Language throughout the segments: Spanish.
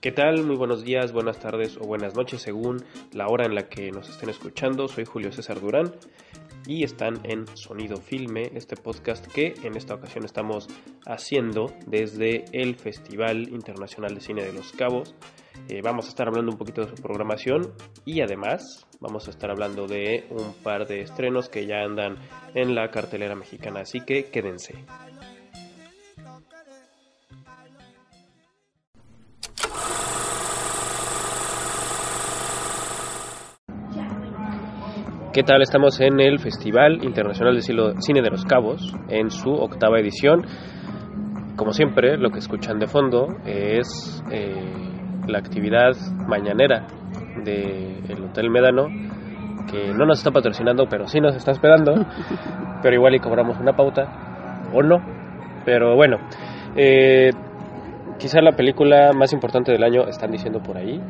¿Qué tal? Muy buenos días, buenas tardes o buenas noches según la hora en la que nos estén escuchando. Soy Julio César Durán y están en Sonido Filme, este podcast que en esta ocasión estamos haciendo desde el Festival Internacional de Cine de Los Cabos. Eh, vamos a estar hablando un poquito de su programación y además vamos a estar hablando de un par de estrenos que ya andan en la cartelera mexicana, así que quédense. ¿Qué tal? Estamos en el Festival Internacional de Cine de los Cabos, en su octava edición. Como siempre, lo que escuchan de fondo es eh, la actividad mañanera del Hotel Médano, que no nos está patrocinando, pero sí nos está esperando, pero igual y cobramos una pauta, o no. Pero bueno, eh, quizá la película más importante del año, están diciendo por ahí,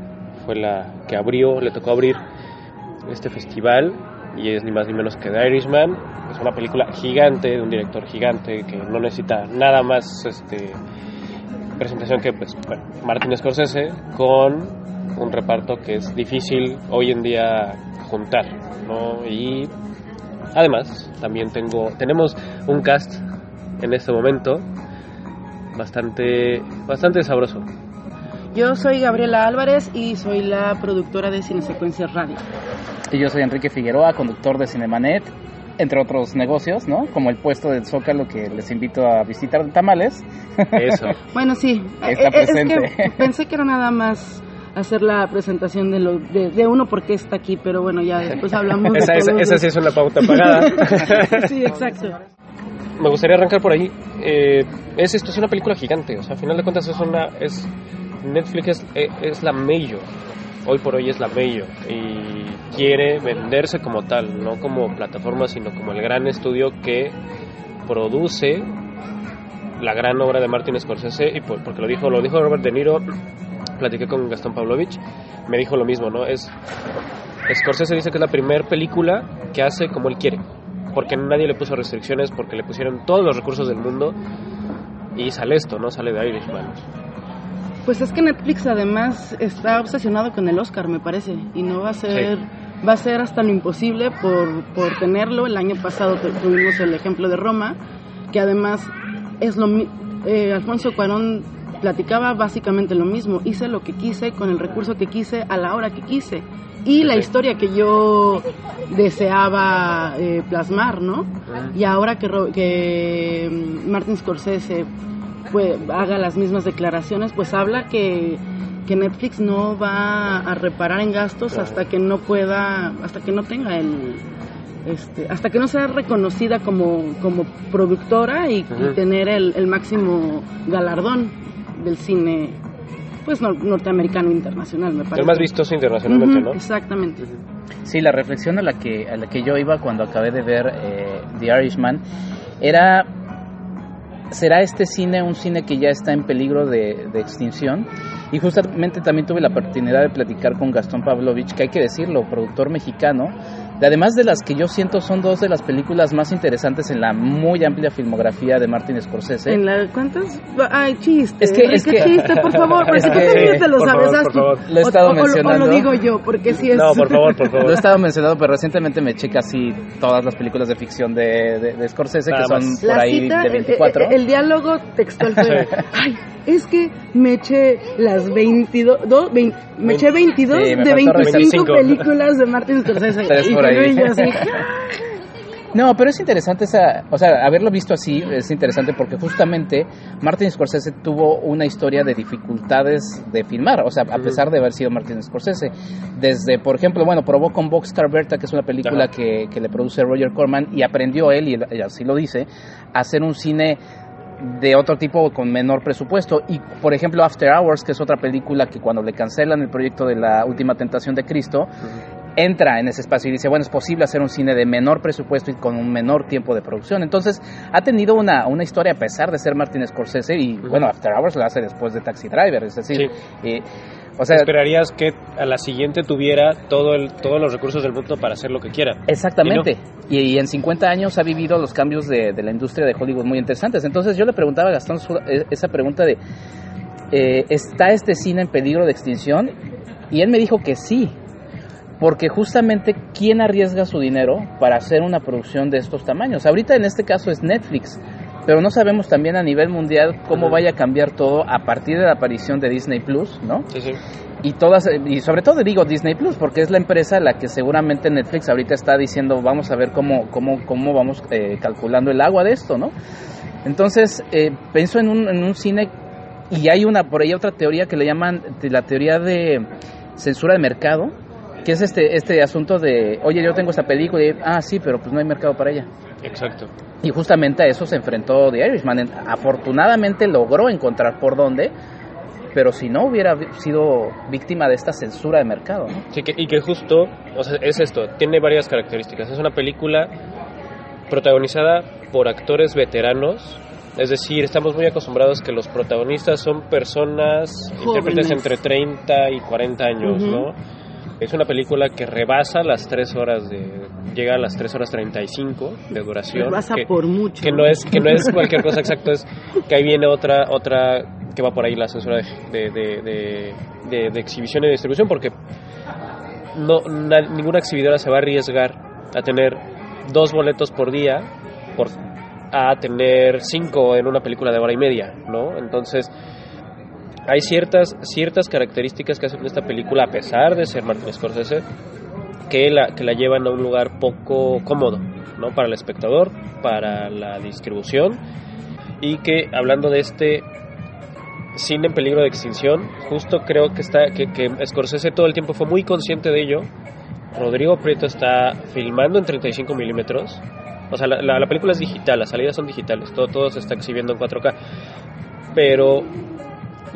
fue la que abrió, le tocó abrir este festival y es ni más ni menos que The Irishman. Es una película gigante de un director gigante que no necesita nada más este, presentación que pues, bueno, Martin Scorsese con un reparto que es difícil hoy en día juntar, ¿no? Y además también tengo tenemos un cast en este momento bastante bastante sabroso. Yo soy Gabriela Álvarez y soy la productora de Cine Secuencias Radio. Y yo soy Enrique Figueroa, conductor de Cinemanet, entre otros negocios, ¿no? Como el puesto del Zócalo que les invito a visitar de tamales. Eso. bueno, sí. Está presente. Es que pensé que era nada más hacer la presentación de, lo, de, uno porque está aquí, pero bueno, ya después hablamos esa, de esa, esa sí es una pauta pagada. sí, exacto. Me gustaría arrancar por ahí. Eh, es esto es una película gigante, o sea, a final de cuentas es una es Netflix es, es la mayor, hoy por hoy es la mayor y quiere venderse como tal, no como plataforma, sino como el gran estudio que produce la gran obra de Martin Scorsese y porque lo dijo lo dijo Robert De Niro, platiqué con Gastón Pavlovich, me dijo lo mismo, ¿no? Es Scorsese dice que es la primera película que hace como él quiere, porque nadie le puso restricciones, porque le pusieron todos los recursos del mundo y sale esto, ¿no? Sale de Irishman. Pues es que Netflix además está obsesionado con el Oscar, me parece, y no va a ser va a ser hasta lo imposible por, por tenerlo. El año pasado tuvimos el ejemplo de Roma, que además es lo eh, Alfonso Cuarón platicaba básicamente lo mismo. Hice lo que quise con el recurso que quise a la hora que quise y la historia que yo deseaba eh, plasmar, ¿no? Y ahora que, que mm, Martin Scorsese pues, haga las mismas declaraciones, pues habla que, que Netflix no va a reparar en gastos hasta que no pueda, hasta que no tenga el, este, hasta que no sea reconocida como, como productora y, tener el, el, máximo galardón del cine pues norteamericano internacional me parece. El más vistoso internacionalmente, ¿no? Exactamente. Sí, la reflexión a la que a la que yo iba cuando acabé de ver eh, The Irishman era ¿Será este cine un cine que ya está en peligro de, extinción? Y justamente también tuve la oportunidad de platicar con Gastón Pavlovich, que hay que decirlo, productor mexicano, además de las que yo siento son dos de las películas más interesantes en la muy amplia filmografía de Martin Scorsese. ¿En la cuántas? Ay, chiste. Es que, es que chiste, por favor, porque tú también te lo sabes. Favor, Lo he estado mencionando. O, lo digo yo, porque sí es... No, por favor, por favor. Lo he estado mencionando, pero recientemente me eché casi todas las películas de ficción de, de, Scorsese, que son por ahí de 24. El, el, diálogo textual fue, ay, es que me eché las 22, me eché 22 de 25, películas de Martin Scorsese. No, pero es interesante esa, o sea, haberlo visto así es interesante porque justamente Martin Scorsese tuvo una historia de dificultades de filmar, o sea, a pesar de haber sido Martin Scorsese. Desde, por ejemplo, bueno, probó con Boxcar Berta, que es una película que, que, le produce Roger Corman, y aprendió él, y así lo dice, a hacer un cine de otro tipo con menor presupuesto. Y por ejemplo, After Hours, que es otra película que cuando le cancelan el proyecto de la última tentación de Cristo, entra en ese espacio y dice, bueno, es posible hacer un cine de menor presupuesto y con un menor tiempo de producción. Entonces, ha tenido una, una historia a pesar de ser Martin Scorsese y, bueno, After Hours lo hace después de Taxi Driver, es decir, eh, o sea, esperarías que a la siguiente tuviera todo el, todos los recursos del mundo para hacer lo que quiera. Exactamente. Y, en 50 años ha vivido los cambios de, de, la industria de Hollywood muy interesantes. Entonces yo le preguntaba a Gastón e, esa pregunta de eh, ¿está este cine en peligro de extinción? Y él me dijo que sí, porque justamente ¿quién arriesga su dinero para hacer una producción de estos tamaños? Ahorita en este caso es Netflix, pero no sabemos también a nivel mundial cómo vaya a cambiar todo a partir de la aparición de Disney Plus, ¿no? Sí, sí. Y todas y sobre todo digo Disney Plus porque es la empresa la que seguramente Netflix ahorita está diciendo vamos a ver cómo cómo cómo vamos eh, calculando el agua de esto, ¿no? Entonces eh, pienso en un, en un cine y hay una por ahí otra teoría que le llaman la teoría de censura de mercado, que es este este asunto de oye yo tengo esta película y ah sí pero pues no hay mercado para ella. Exacto. Y justamente a eso se enfrentó The Irishman. Afortunadamente logró encontrar por dónde, pero si no hubiera sido víctima de esta censura de mercado. ¿no? Sí, que, y que justo, o sea, es esto, tiene varias características. Es una película protagonizada por actores veteranos, es decir, estamos muy acostumbrados que los protagonistas son personas, intérpretes entre 30 y 40 años, ¿no? Es una película que rebasa las 3 horas de llega a las 3 horas 35 de duración. Rebasa por mucho. Que no es que no es cualquier cosa exacto, es que ahí viene otra otra que va por ahí la censura de, de, de, de exhibición y distribución porque no na, ninguna exhibidora se va a arriesgar a tener dos boletos por día por a tener cinco en una película de hora y media, ¿no? Entonces hay ciertas, ciertas características que hacen esta película, a pesar de ser Martin Scorsese, que la, que la llevan a un lugar poco cómodo, ¿no? Para el espectador, para la distribución, y que hablando de este cine en peligro de extinción, justo creo que, está, que, que Scorsese todo el tiempo fue muy consciente de ello. Rodrigo Prieto está filmando en 35 milímetros. O sea, la, la, la, película es digital, las salidas son digitales, todo, todo se está exhibiendo en 4K. Pero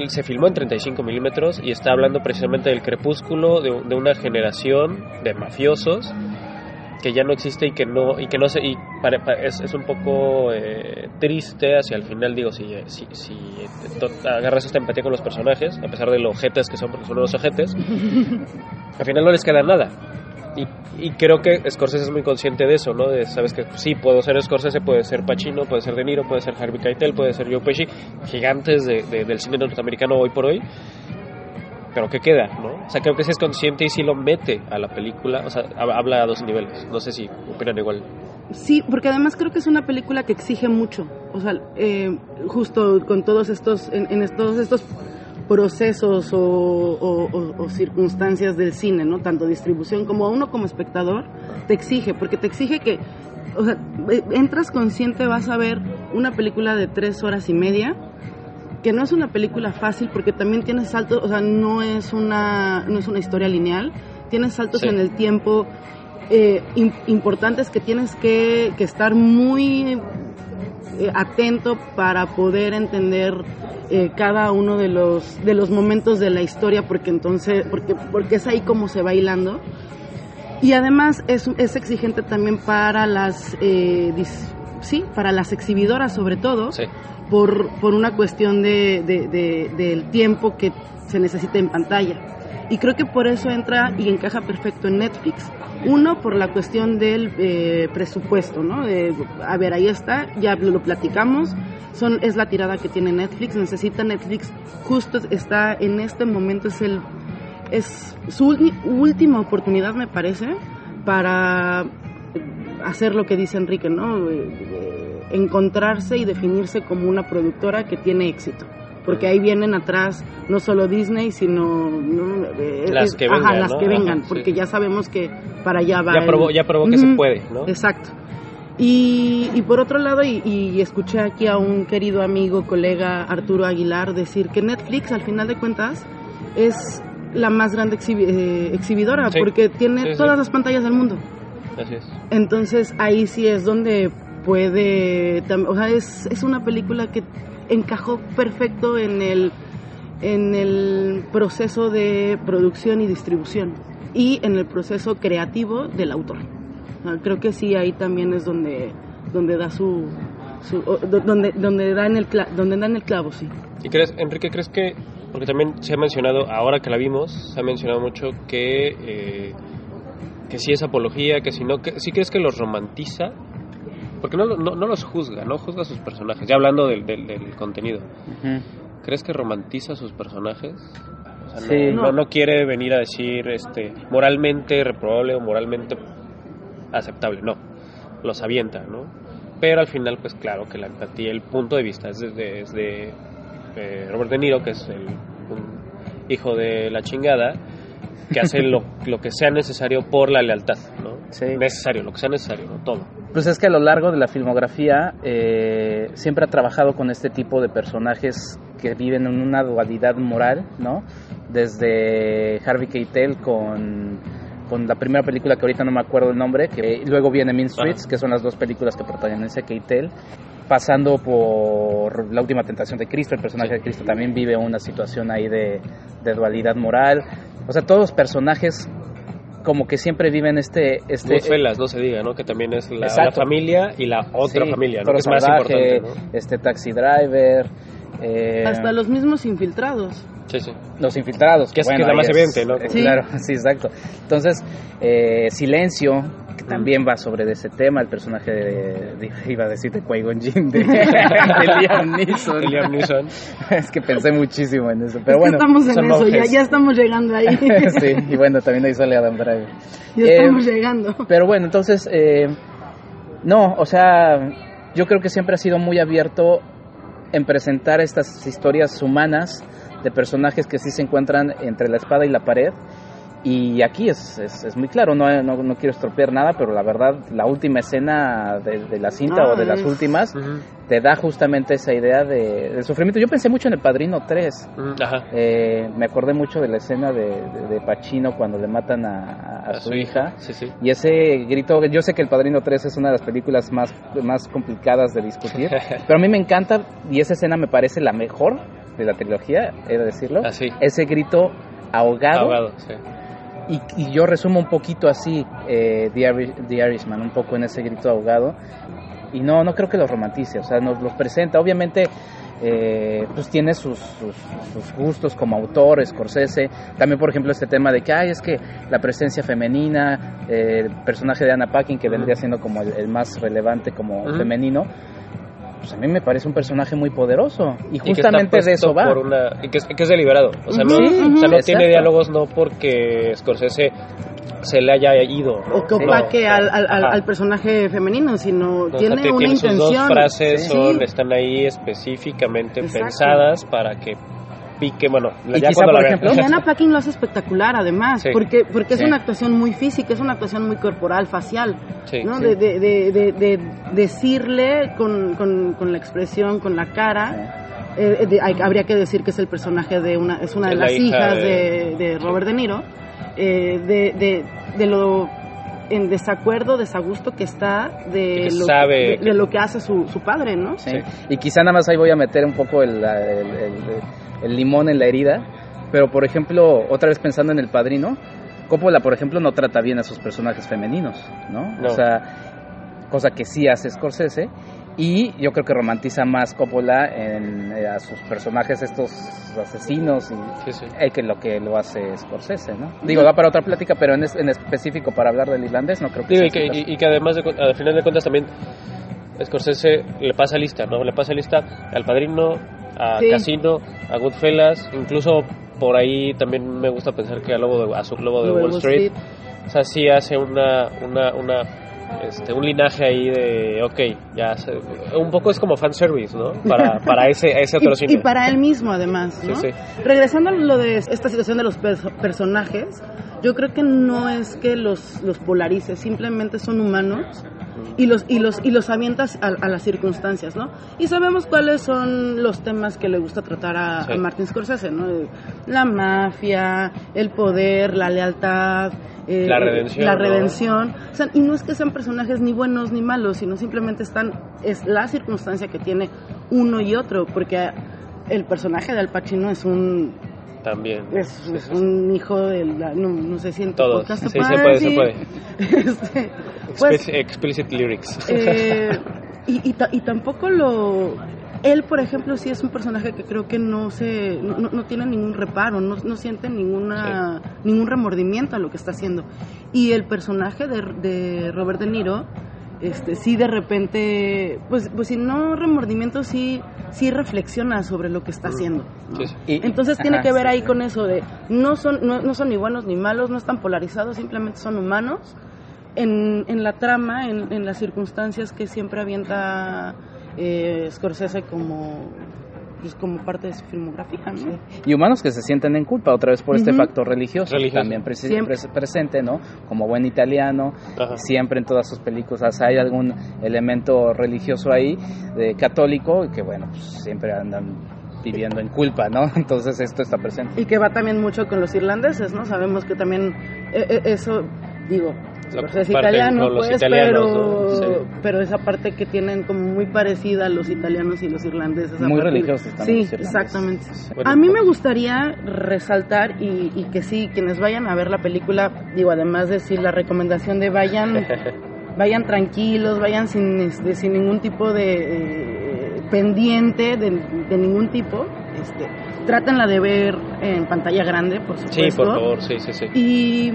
se filmó en 35 milímetros y está hablando precisamente del crepúsculo de, de, una generación de mafiosos que ya no existe y que no y que no se y para, para, es, es, un poco eh, triste hacia el final digo si, si, si agarras esta empatía con los personajes a pesar de los ojetes que son porque son unos ojetes al final no les queda nada y, y, creo que Scorsese es muy consciente de eso, ¿no? De, sabes que sí, puedo ser Scorsese, puede ser Pacino, puede ser De Niro, puede ser Harvey Keitel, puede ser Joe Pesci, gigantes de, de, del cine norteamericano hoy por hoy, pero ¿qué queda, no? O sea, creo que sí es consciente y sí lo mete a la película, o sea, habla a dos niveles, no sé si opinan igual. Sí, porque además creo que es una película que exige mucho, o sea, eh, justo con todos estos, en, en todos estos procesos o, o, o, o, circunstancias del cine, ¿no? Tanto distribución como uno como espectador te exige, porque te exige que, o sea, entras consciente, vas a ver una película de tres horas y media, que no es una película fácil porque también tiene saltos, o sea, no es una, no es una historia lineal, tienes saltos sí. en el tiempo eh, importantes que tienes que, que estar muy eh, atento para poder entender eh, cada uno de los de los momentos de la historia porque entonces porque porque es ahí como se va hilando. Y además es, es exigente también para las eh, sí para las exhibidoras sobre todo sí. por por una cuestión de, de, de, del tiempo que se necesita en pantalla y creo que por eso entra y encaja perfecto en Netflix uno por la cuestión del eh, presupuesto, ¿no? A ver, ahí está, ya lo platicamos, son, es la tirada que tiene Netflix, necesita Netflix, justo está en este momento, es, el, es su última oportunidad, me parece, para hacer lo que dice Enrique, ¿no? Eh, encontrarse y definirse como una productora que tiene éxito porque ahí vienen atrás no solo Disney, sino ¿no? Eh, las que vengan, ajá, las ¿no? que vengan Ajá, porque sí. ya sabemos que para allá va. Ya probó, el... ya probó que uh -huh. se puede, ¿no? Exacto. Y, y, por otro lado, y, y, escuché aquí a un querido amigo, colega Arturo Aguilar decir que Netflix, al final de cuentas, es la más grande exhibi eh, exhibidora sí. porque tiene sí, todas las pantallas del mundo. Así es. Entonces ahí sí es donde puede, o sea, es, es una película que encajó perfecto en el, en el proceso de producción y distribución y en el proceso creativo del autor. Creo que sí, ahí también es donde, donde da su, su donde, donde, da en el, donde da en el clavo, sí. ¿Y crees, Enrique, crees que, porque también se ha mencionado, ahora que la vimos, se ha mencionado mucho que, eh, que sí es apología, que si no, que, ¿sí crees que los romantiza? Porque no, no, no los juzga, no juzga a sus personajes, ya hablando del, del, del contenido. Uh -huh. ¿crees que romantiza a sus personajes? O sea, no- Sí. no, no quiere venir a decir este moralmente reprobable o moralmente aceptable, no. Los avienta, ¿no? Pero al final, pues claro que la empatía, el punto de vista es desde, es de eh, Robert De Niro, que es el, un hijo de la chingada, que hace lo, lo que sea necesario por la lealtad, ¿no? Sí. Necesario, lo que sea necesario, ¿no? Todo. Pues es que a lo largo de la filmografía eh, siempre ha trabajado con este tipo de personajes que viven en una dualidad moral, ¿no? Desde Harvey Keitel con, con la primera película que ahorita no me acuerdo el nombre, que luego viene Mean Streets, Ajá. que son las dos películas que protagoniza Keitel, pasando por La Última Tentación de Cristo, el personaje Sí. de Cristo también vive una situación ahí de, de dualidad moral. O sea, todos los personajes como que siempre viven este... este Goodfellas, no se diga, ¿no? Que también es la, familia y la otra Sí, familia, ¿no? Que es más Salvaje, importante, ¿no? este Taxi Driver, eh, Hasta los mismos infiltrados. Sí, sí. los infiltrados. Que es- que es la más evidente, ¿no? eh, Sí. Claro, sí, exacto. Entonces, eh, Silencio, que también va sobre de ese tema, el personaje de, de- iba a decir de Qui-Gon Jinn, de, de Liam Neeson. De Liam Neeson. es que pensé muchísimo en eso, pero Es bueno. estamos en eso, ya, estamos llegando ahí. sí, y bueno, también ahí sale Adam Driver. ya Eh, estamos llegando. Pero bueno, entonces, eh, no, o sea, yo creo que siempre ha sido muy abierto en presentar estas historias humanas de personajes que sí se encuentran entre la espada y la pared. Y aquí es, es, es muy claro, no, no, no quiero estropear nada, pero la verdad, la última escena de, de la cinta Ah, o de las últimas te da justamente esa idea de, del sufrimiento. Yo pensé mucho en El Padrino 3. ujú, Ajá. Eh, me acordé mucho de la escena de, de, de Pacino cuando le matan a, a A su hija. Sí, sí. Y ese grito, yo sé que El Padrino 3 es una de las películas más, más complicadas de discutir, pero a mí me encanta y esa escena me parece la mejor de la trilogía, he de decirlo. Así. Ese grito ahogado, Ahogado, sí. Y, y yo resumo un poquito así eh, The, Irish- The Irishman, un poco en ese grito ahogado. Y no, no creo que lo romantice, o sea, nos los presenta. Obviamente, eh, pues tiene sus, sus, sus gustos como autor, Scorsese. También, por ejemplo, este tema de que, ay, es que la presencia femenina, eh, el personaje de Anna Paquin, que vendría siendo como el, el más relevante como Ujú. femenino, pues a mí me parece un personaje muy poderoso. Y Y justamente de eso va. por una- y que, es, que es deliberado. O sea, no, o sea, no tiene diálogos no porque Scorsese se le haya ido. ¿no? O que opaque no. al, al, al- personaje femenino, sino No, o sea, tiene que una tiene sus intención. dos frases Sí. son, están ahí específicamente Exacto. pensadas para que pique, bueno, Y ya quizá, cuando por vean. ejemplo, Anna Paquin lo hace espectacular, además, Sí. porque porque es Sí. una actuación muy física, es una actuación muy corporal, facial, Sí, ¿no? sí. De, de, de, de- de decirle con, con, con la expresión, con la cara. eh, de- hay- habría que decir que es el personaje de una, es una de Es la las hija hijas de- de, de Robert De Niro, eh, de, de, de lo en desacuerdo, desagusto que está de, que lo, sabe de, que- de lo que hace su, su padre, ¿no? Sí. Sí. Y quizá nada más ahí voy a meter un poco el, el- el- el limón en la herida. Pero, por ejemplo, otra vez pensando en El Padrino, Coppola, por ejemplo, no trata bien a sus personajes femeninos, ¿no? No. O sea, cosa que sí hace Scorsese. Y yo creo que romantiza más Coppola en, eh, a sus personajes, estos asesinos, y, Sí, sí. eh, que lo que lo hace Scorsese, ¿no? Digo, va para otra plática, pero en, es- en específico para hablar del irlandés no creo que Digo, sea y, que, y- y que además, de, al final de cuentas, también Scorsese le pasa lista, ¿no? Le pasa lista al Padrino, a Sí. Casino, a Goodfellas, incluso por ahí también me gusta pensar que a, Lobo de, a su Lobo de Wall Street, Street. o sea, sí hace una, una, una este, un linaje ahí de, ok, ya, se- un poco es como fanservice, ¿no? Para, para ese, ese otro Y, cine. y para él mismo, además, ¿no? Sí, sí. Regresando a lo de esta situación de los perso- personajes, yo creo que no es que los, los polarices, simplemente son humanos y los, y los, y los avientas a, a las circunstancias, ¿no? Y sabemos cuáles son los temas que le gusta tratar a, Sí. a Martin Scorsese, ¿no? La mafia, el poder, la lealtad. eh, La redención, La ¿no? redención. O sea, y no es que sean personajes ni buenos ni malos, sino simplemente están, es la circunstancia que tiene uno y otro, porque el personaje de Al Pacino es un También. es, Sí, es sí, sí. un hijo de la, no, no sé si en tu Todos. podcast Sí, se puede se puede. Este, pues, Explicit, lyrics. eh, y, y, y tampoco lo él por ejemplo sí es un personaje que creo que no se no, no- tiene ningún reparo no, no siente ninguna ningún remordimiento a lo que está haciendo y el personaje de, de Robert De Niro este sí de repente pues pues si no remordimiento sí sí reflexiona sobre lo que está haciendo. Sí, sí. Y- Entonces tiene ajá, que ver ahí sí. con eso de no son, no, no son ni buenos ni malos, no están polarizados, simplemente son humanos en, en la trama, en, en las circunstancias que siempre avienta eh, Scorsese como, pues, como parte de su filmografía. ¿no? Y humanos que se sienten en culpa otra vez por este factor religioso, Religioso. también presi- Siempre. pres- presente, ¿no? Como buen italiano, Ajá. siempre en todas sus películas hay algún elemento religioso ahí, de católico, y que bueno, pues, siempre andan viviendo en culpa, ¿no? Entonces esto está presente. Y que va también mucho con los irlandeses, ¿no? Sabemos que también eh, eh, eso, digo, Scorsese es italiano, los pues, italianos, pero, ¿no? Sí. pero esa parte que tienen como muy parecida a los italianos y los irlandeses. Muy religiosos también Sí, los irlandeses. exactamente. Bueno, a mí me pues- gustaría resaltar y, y que sí, quienes vayan a ver la película, digo, además de decir la recomendación de vayan, vayan tranquilos, vayan sin, este, sin ningún tipo de eh, pendiente de, de ningún tipo, este, trátenla de ver en pantalla grande, por Sí, supuesto. por favor, sí, sí, sí. Y,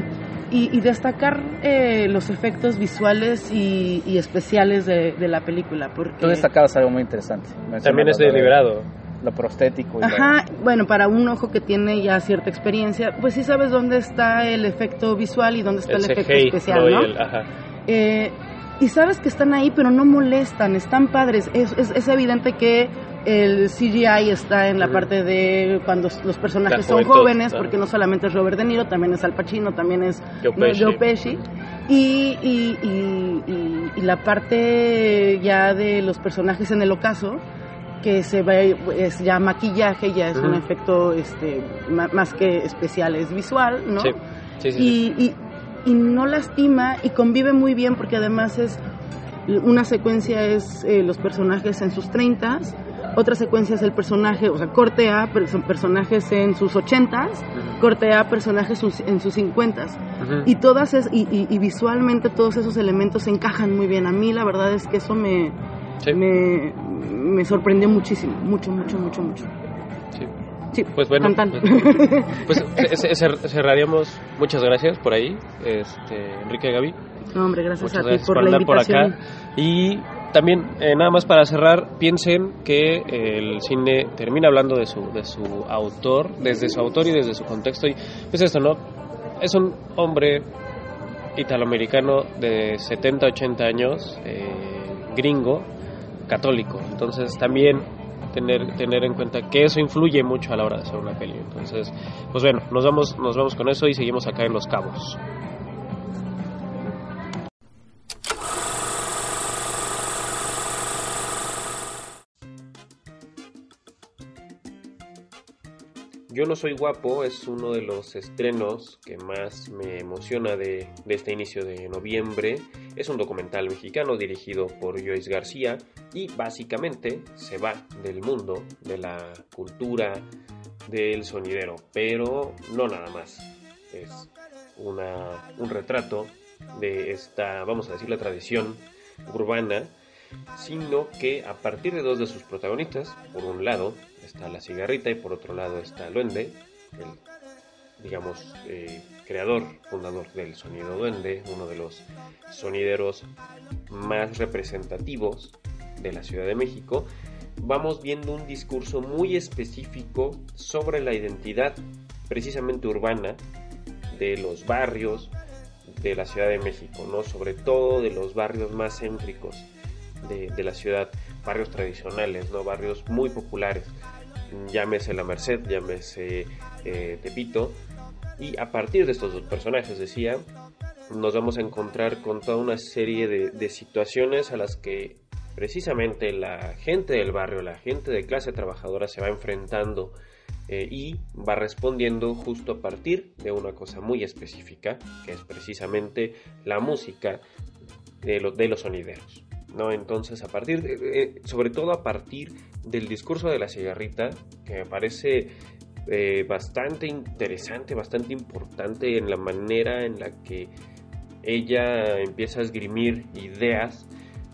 y- y destacar eh, los efectos visuales y, y especiales de, de la película. Porque, Tú destacabas algo muy interesante. También es deliberado. Lo prostético. Y lo- Ajá, bueno, para un ojo que tiene ya cierta experiencia, pues sí sabes dónde está el efecto visual y dónde está el, El efecto CGI, especial, ¿no? ¿no? Y el- ajá. Eh, y sabes que están ahí, pero no molestan, están padres. Es, es, es evidente que el CGI está en la parte de cuando los personajes son jóvenes, porque no solamente es Robert De Niro, también es Al Pacino, también es Joe. Pesci. Joe Pesci. Y, y, y, y- y la parte ya de los personajes en el ocaso, que se ve, es ya maquillaje, ya es un efecto este, más que especial, es visual, ¿no? Sí, sí, sí, y, y- no lastima y convive muy bien porque además es una secuencia es eh, los personajes en sus 30 otra secuencia es el personaje, o sea, corte A, son personajes en sus 80 Ujú. corte A, personajes sus- en sus 50 Ujú. y todas es, y, y- y visualmente todos esos elementos se encajan muy bien. A mí la verdad es que eso me, Sí, me, me sorprendió muchísimo, mucho, mucho, mucho, mucho. sí. Sí, Pues bueno, tan, tan. Pues ce- ce- cerraríamos. Muchas gracias por ahí, este, Enrique Gaby. No, hombre, gracias Muchas a ti gracias por, por la andar por invitación. acá. Y también, eh, nada más para cerrar, piensen que el cine termina hablando de su, de su autor, desde su autor y desde su contexto. Y pues esto, ¿no? Es un hombre italoamericano de 70, 80 años, eh, gringo, católico. Entonces también tener, tener en cuenta que eso influye mucho a la hora de hacer una peli. Entonces, pues bueno, nos vamos, nos vamos con eso y seguimos acá en Los Cabos. No soy guapo es uno de los estrenos que más me emociona de, este inicio de noviembre. Es un documental mexicano dirigido por Joyce García y básicamente se va del mundo, de la cultura, del sonidero, pero no nada más. Es una, un retrato de esta, vamos a decir, la tradición urbana, sino que a partir de dos de sus protagonistas, por un lado está la cigarrita y por otro lado está Duende, el, digamos, eh, creador, fundador del sonido Duende, uno de los sonideros más representativos de la Ciudad de México, vamos viendo un discurso muy específico sobre la identidad precisamente urbana de los barrios de la Ciudad de México, ¿no? Sobre todo de los barrios más céntricos de, la ciudad, barrios tradicionales, ¿no? Barrios muy populares, llámese La Merced, llámese eh, Tepito, y a partir de estos dos personajes, decía, nos vamos a encontrar con toda una serie de, situaciones a las que precisamente la gente del barrio, la gente de clase trabajadora se va enfrentando eh, y va respondiendo justo a partir de una cosa muy específica, que es precisamente la música de los sonideros. ¿No? Entonces, a partir sobre todo a partir del discurso de la cigarrita, que me parece eh, bastante interesante, bastante importante en la manera en la que ella empieza a esgrimir ideas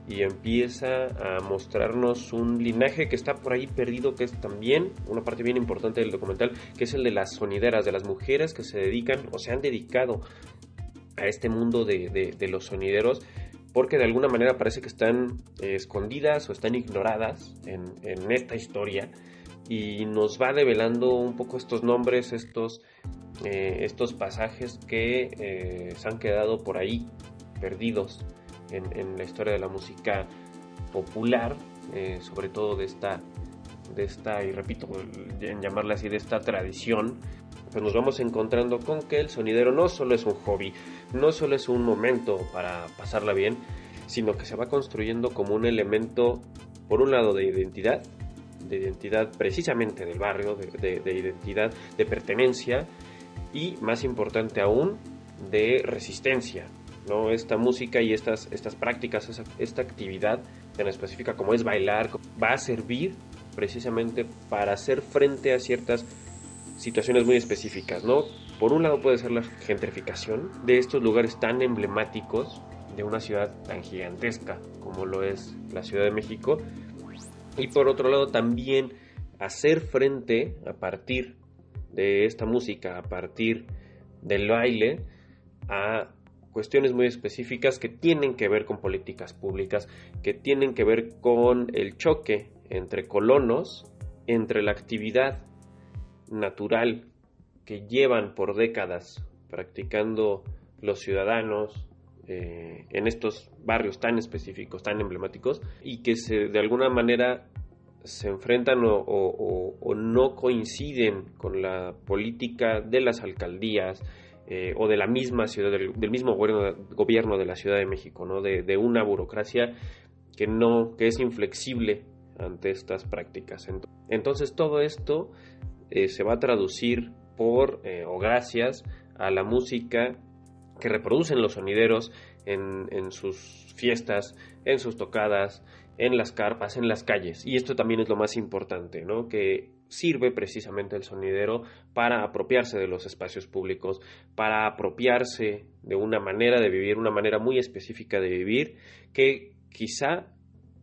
y empieza a mostrarnos un linaje que está por ahí perdido, que es también una parte bien importante del documental, que es el de las sonideras, de las mujeres que se dedican o se han dedicado a este mundo de- de los sonideros porque de alguna manera parece que están eh, escondidas o están ignoradas en, esta historia y nos va develando un poco estos nombres, estos, eh, estos pasajes que eh, se han quedado por ahí perdidos en, la historia de la música popular, sobre todo de esta, de esta, y repito, en llamarla así, de esta tradición pues nos vamos encontrando con que el sonidero no solo es un hobby, no solo es un momento para pasarla bien, sino que se va construyendo como un elemento, por un lado, de identidad, de identidad precisamente del barrio, de, identidad de pertenencia y, más importante aún, de resistencia. ¿no? Esta música y estas, estas prácticas, esta actividad tan específica como es bailar, va a servir precisamente para hacer frente a ciertas situaciones muy específicas, ¿no? Por un lado puede ser la gentrificación de estos lugares tan emblemáticos de una ciudad tan gigantesca como lo es la Ciudad de México. Y por otro lado también hacer frente a partir de esta música, a partir del baile, a cuestiones muy específicas que tienen que ver con políticas públicas, que tienen que ver con el choque entre colonos, entre la actividad natural que llevan por décadas practicando los ciudadanos eh, en estos barrios tan específicos, tan emblemáticos, y que se, de alguna manera se enfrentan o, no coinciden con la política de las alcaldías eh, o de la misma ciudad, del, mismo gobierno, de la Ciudad de México, ¿no? de, una burocracia que, no, que es inflexible ante estas prácticas. Entonces todo esto eh, se va a traducir por eh, o gracias a la música que reproducen los sonideros en, sus fiestas, en sus tocadas, en las carpas, en las calles. Y esto también es lo más importante, ¿no? Que sirve precisamente el sonidero para apropiarse de los espacios públicos, para apropiarse de una manera de vivir, una manera muy específica de vivir, que quizá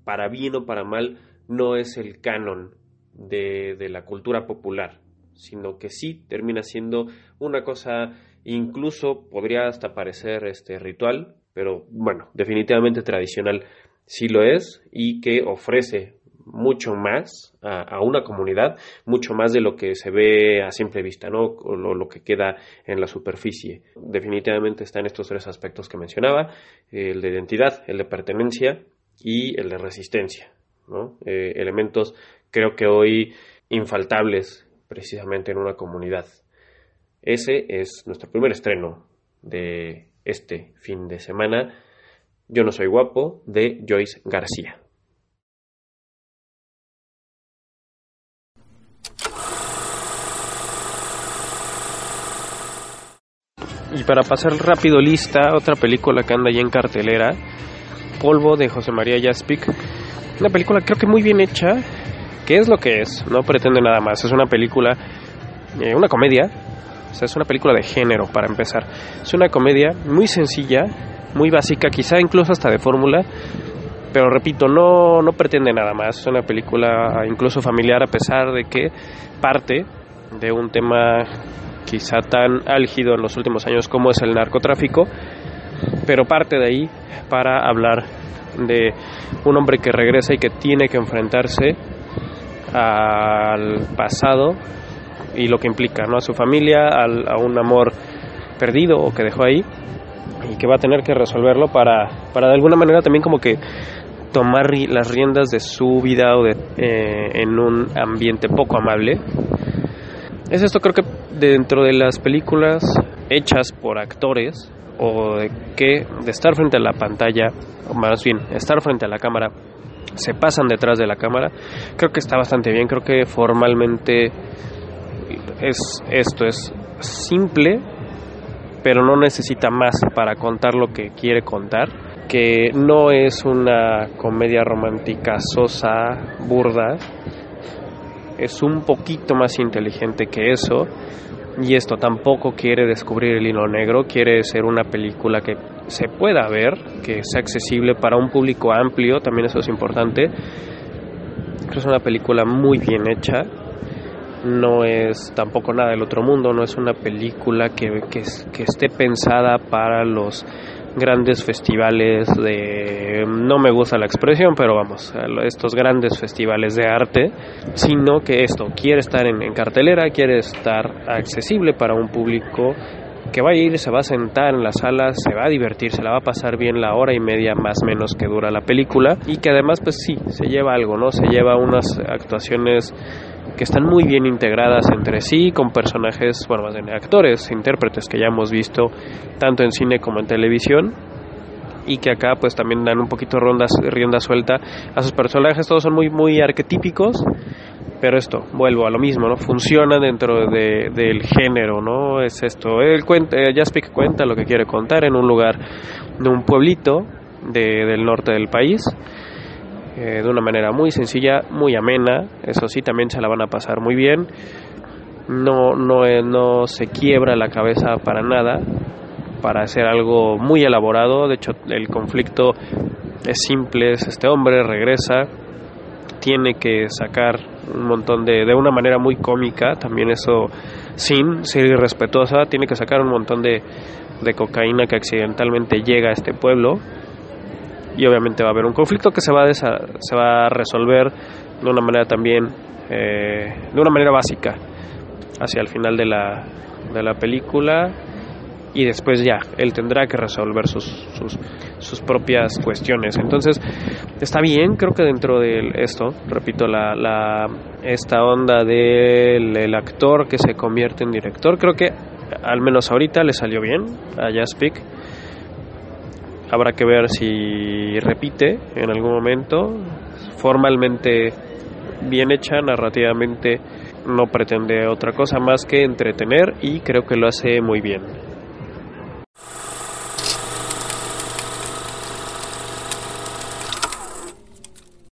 para bien o para mal no es el canon de, la cultura popular, sino que sí termina siendo una cosa, incluso podría hasta parecer este, ritual, pero bueno, definitivamente tradicional sí lo es y que ofrece mucho más a, una comunidad, mucho más de lo que se ve a simple vista, ¿no? O lo, que queda en la superficie. Definitivamente están estos tres aspectos que mencionaba, el de identidad, el de pertenencia y el de resistencia, ¿no? Eh, elementos creo que hoy infaltables precisamente en una comunidad. Ese es nuestro primer estreno de este fin de semana. Yo no soy guapo de Joyce García. Y para pasar rápido lista, otra película que anda ya en cartelera, Polvo de José María Jaspic. Una película creo que muy bien hecha, ¿Qué es lo que es? No pretende nada más. Es una película, eh, una comedia. O sea, es una película de género, para empezar. Es una comedia muy sencilla, muy básica, quizá incluso hasta de fórmula. Pero repito, no, no pretende nada más. Es una película incluso familiar, a pesar de que parte de un tema quizá tan álgido en los últimos años como es el narcotráfico, pero parte de ahí para hablar de un hombre que regresa y que tiene que enfrentarse al pasado y lo que implica, ¿no? A su familia, a un amor perdido o que dejó ahí y que va a tener que resolverlo para, para de alguna manera también como que tomar las riendas de su vida o de, eh, en un ambiente poco amable. Es esto creo que dentro de las películas hechas por actores o de que de estar frente a la pantalla, o más bien estar frente a la cámara se pasan detrás de la cámara. Creo que está bastante bien, creo que formalmente es esto, es simple, pero no necesita más para contar lo que quiere contar, que no es una comedia romántica sosa, burda, es un poquito más inteligente que eso y esto tampoco quiere descubrir el hilo negro, quiere ser una película que se pueda ver, que sea accesible para un público amplio, también eso es importante. Que es una película muy bien hecha, no es tampoco nada del otro mundo, no es una película que, que, esté pensada para los grandes festivales de, no me gusta la expresión, pero vamos, estos grandes festivales de arte, sino que esto quiere estar en, en cartelera, quiere estar accesible para un público que va a ir, se va a sentar en la sala, se va a divertir, se la va a pasar bien la hora y media más o menos que dura la película y que además pues sí, se lleva algo, ¿no? Se lleva unas actuaciones que están muy bien integradas entre sí con personajes, bueno, más bien actores, intérpretes que ya hemos visto tanto en cine como en televisión y que acá pues también dan un poquito rondas, rienda suelta a sus personajes, todos son muy muy arquetípicos pero esto, vuelvo a lo mismo, ¿no? Funciona dentro de, del género, ¿no? Es esto, él cuenta, eh, Jaspic cuenta lo que quiere contar en un lugar, de un pueblito de, del norte del país, eh, de una manera muy sencilla, muy amena, eso sí, también se la van a pasar muy bien, no, no, eh, no se quiebra la cabeza para nada, para hacer algo muy elaborado, de hecho el conflicto es simple, es este hombre, regresa, tiene que sacar un montón de, de una manera muy cómica, también eso sin ser irrespetuosa, tiene que sacar un montón de, de cocaína que accidentalmente llega a este pueblo y obviamente va a haber un conflicto que se va a, se va a resolver de una manera también, eh, de una manera básica, hacia el final de la, de la película y después ya, él tendrá que resolver sus, sus, sus, propias cuestiones. Entonces, está bien, creo que dentro de esto, repito, la, la, esta onda del el actor que se convierte en director, creo que al menos ahorita le salió bien a Jaspic. Habrá que ver si repite en algún momento, formalmente bien hecha, narrativamente no pretende otra cosa más que entretener y creo que lo hace muy bien.